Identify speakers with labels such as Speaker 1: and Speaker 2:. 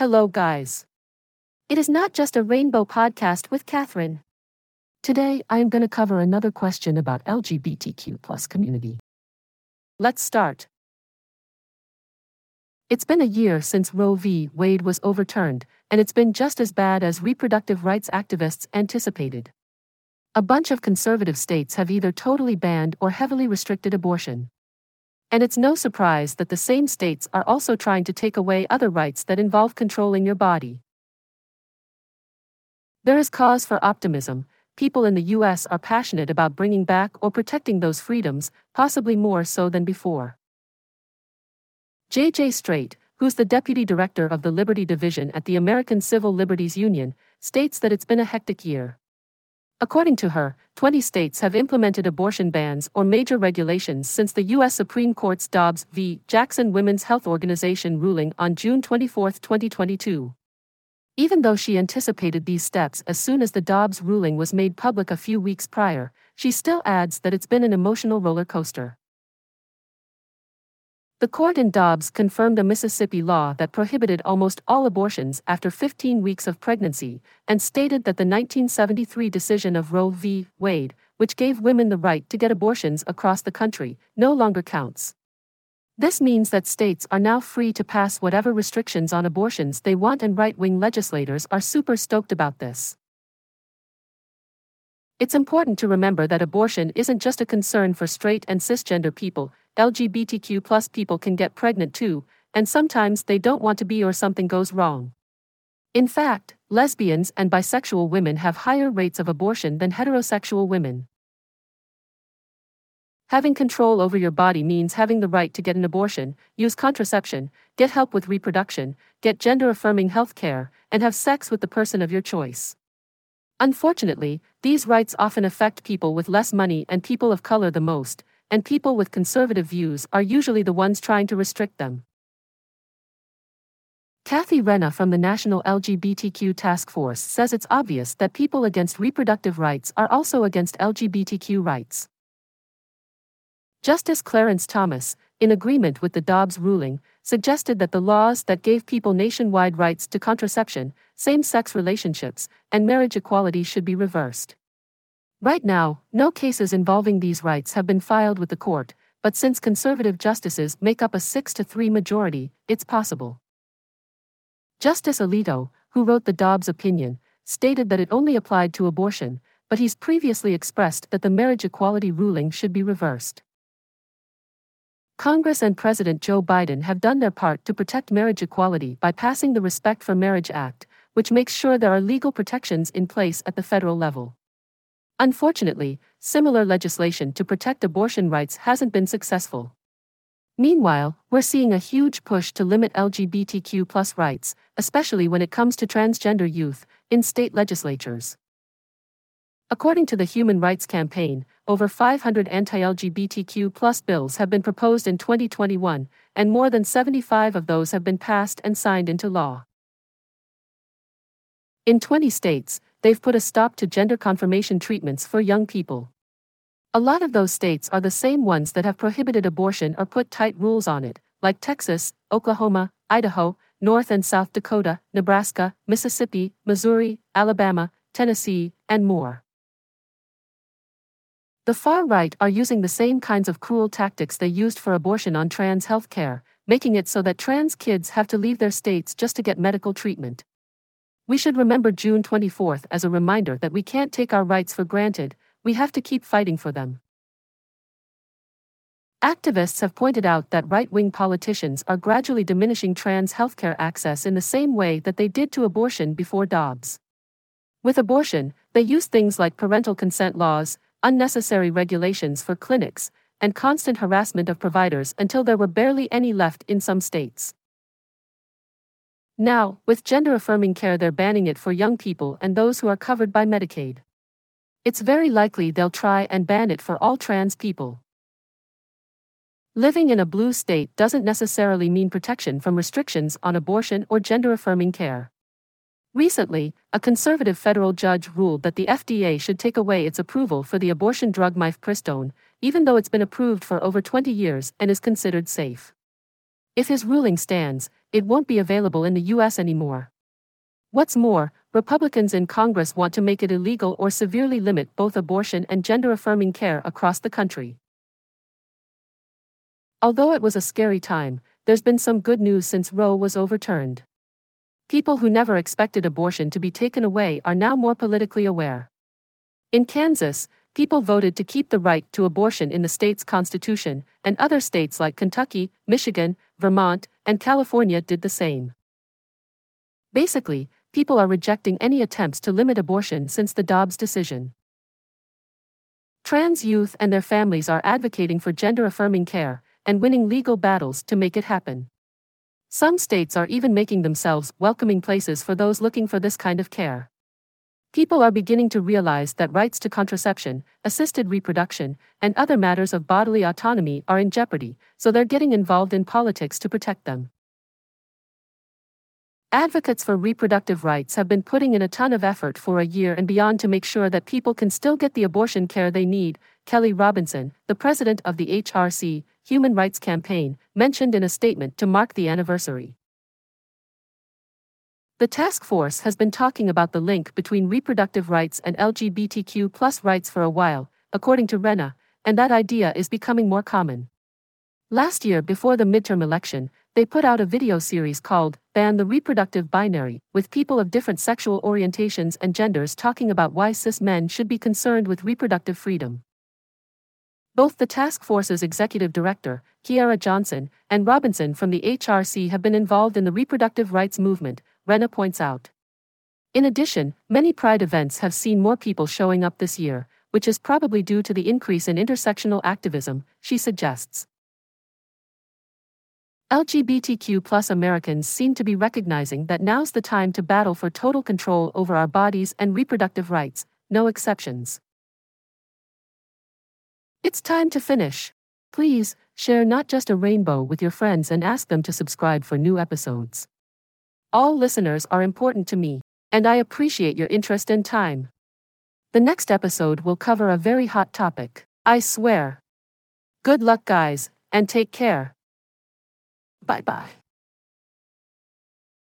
Speaker 1: Hello, guys. It is not just a rainbow podcast with Catherine. Today, I am going to cover another question about LGBTQ plus community. Let's start. It's been a year since Roe v. Wade was overturned, and it's been just as bad as reproductive rights activists anticipated. A bunch of conservative states have either totally banned or heavily restricted abortion. And it's no surprise that the same states are also trying to take away other rights that involve controlling your body. There is cause for optimism. People in the US are passionate about bringing back or protecting those freedoms, possibly more so than before. J.J. Straight, who's the deputy director of the Liberty Division at the American Civil Liberties Union, states that it's been a hectic year. According to her, 20 states have implemented abortion bans or major regulations since the U.S. Supreme Court's Dobbs v. Jackson Women's Health Organization ruling on June 24, 2022. Even though she anticipated these steps as soon as the Dobbs ruling was made public a few weeks prior, she still adds that it's been an emotional roller coaster. The court in Dobbs confirmed a Mississippi law that prohibited almost all abortions after 15 weeks of pregnancy, and stated that the 1973 decision of Roe v. Wade, which gave women the right to get abortions across the country, no longer counts. This means that states are now free to pass whatever restrictions on abortions they want, and right wing legislators are super stoked about this. It's important to remember that abortion isn't just a concern for straight and cisgender people, LGBTQ plus people can get pregnant too, and sometimes they don't want to be or something goes wrong. In fact, lesbians and bisexual women have higher rates of abortion than heterosexual women. Having control over your body means having the right to get an abortion, use contraception, get help with reproduction, get gender affirming health care, and have sex with the person of your choice. Unfortunately, these rights often affect people with less money and people of color the most, and people with conservative views are usually the ones trying to restrict them. Kathy Renna from the National LGBTQ Task Force says it's obvious that people against reproductive rights are also against LGBTQ rights. Justice Clarence Thomas, in agreement with the Dobbs ruling, suggested that the laws that gave people nationwide rights to contraception, same sex relationships, and marriage equality should be reversed. Right now, no cases involving these rights have been filed with the court, but since conservative justices make up a 6 to 3 majority, it's possible. Justice Alito, who wrote the Dobbs opinion, stated that it only applied to abortion, but he's previously expressed that the marriage equality ruling should be reversed. Congress and President Joe Biden have done their part to protect marriage equality by passing the Respect for Marriage Act, which makes sure there are legal protections in place at the federal level. Unfortunately, similar legislation to protect abortion rights hasn't been successful. Meanwhile, we're seeing a huge push to limit LGBTQ rights, especially when it comes to transgender youth, in state legislatures. According to the Human Rights Campaign, over 500 anti-LGBTQ bills have been proposed in 2021, and more than 75 of those have been passed and signed into law. In 20 states, they've put a stop to gender confirmation treatments for young people. A lot of those states are the same ones that have prohibited abortion or put tight rules on it, like Texas, Oklahoma, Idaho, North and South Dakota, Nebraska, Mississippi, Missouri, Alabama, Tennessee, and more. The far right are using the same kinds of cruel tactics they used for abortion on trans health care, making it so that trans kids have to leave their states just to get medical treatment. We should remember June 24th as a reminder that we can't take our rights for granted, we have to keep fighting for them. Activists have pointed out that right wing politicians are gradually diminishing trans healthcare access in the same way that they did to abortion before Dobbs. With abortion, they use things like parental consent laws, unnecessary regulations for clinics, and constant harassment of providers until there were barely any left in some states. Now, with gender affirming care, they're banning it for young people and those who are covered by Medicaid. It's very likely they'll try and ban it for all trans people. Living in a blue state doesn't necessarily mean protection from restrictions on abortion or gender affirming care. Recently, a conservative federal judge ruled that the FDA should take away its approval for the abortion drug mifepristone, even though it's been approved for over 20 years and is considered safe. If his ruling stands, it won't be available in the U.S. anymore. What's more, Republicans in Congress want to make it illegal or severely limit both abortion and gender affirming care across the country. Although it was a scary time, there's been some good news since Roe was overturned. People who never expected abortion to be taken away are now more politically aware. In Kansas, people voted to keep the right to abortion in the state's constitution, and other states like Kentucky, Michigan, Vermont, and California did the same. Basically, people are rejecting any attempts to limit abortion since the Dobbs decision. Trans youth and their families are advocating for gender affirming care and winning legal battles to make it happen. Some states are even making themselves welcoming places for those looking for this kind of care. People are beginning to realize that rights to contraception, assisted reproduction, and other matters of bodily autonomy are in jeopardy, so they're getting involved in politics to protect them. Advocates for reproductive rights have been putting in a ton of effort for a year and beyond to make sure that people can still get the abortion care they need, Kelley Robinson, the president of the HRC Human Rights Campaign, mentioned in a statement to mark the anniversary. The task force has been talking about the link between reproductive rights and LGBTQ plus rights for a while, according to Renna, and that idea is becoming more common. Last year, before the midterm election, they put out a video series called Ban the Reproductive Binary, with people of different sexual orientations and genders talking about why cis men should be concerned with reproductive freedom. Both the task force's executive director, Kierra Johnson, and Robinson from the HRC have been involved in the reproductive rights movement, Renna points out. In addition, many Pride events have seen more people showing up this year, which is probably due to the increase in intersectional activism, she suggests. LGBTQ plus Americans seem to be recognizing that now's the time to battle for total control over our bodies and reproductive rights, no exceptions. It's time to finish. Please, share not just a rainbow with your friends and ask them to subscribe for new episodes. All listeners are important to me, and I appreciate your interest and time. The next episode will cover a very hot topic, I swear. Good luck, guys, and take care. Bye bye.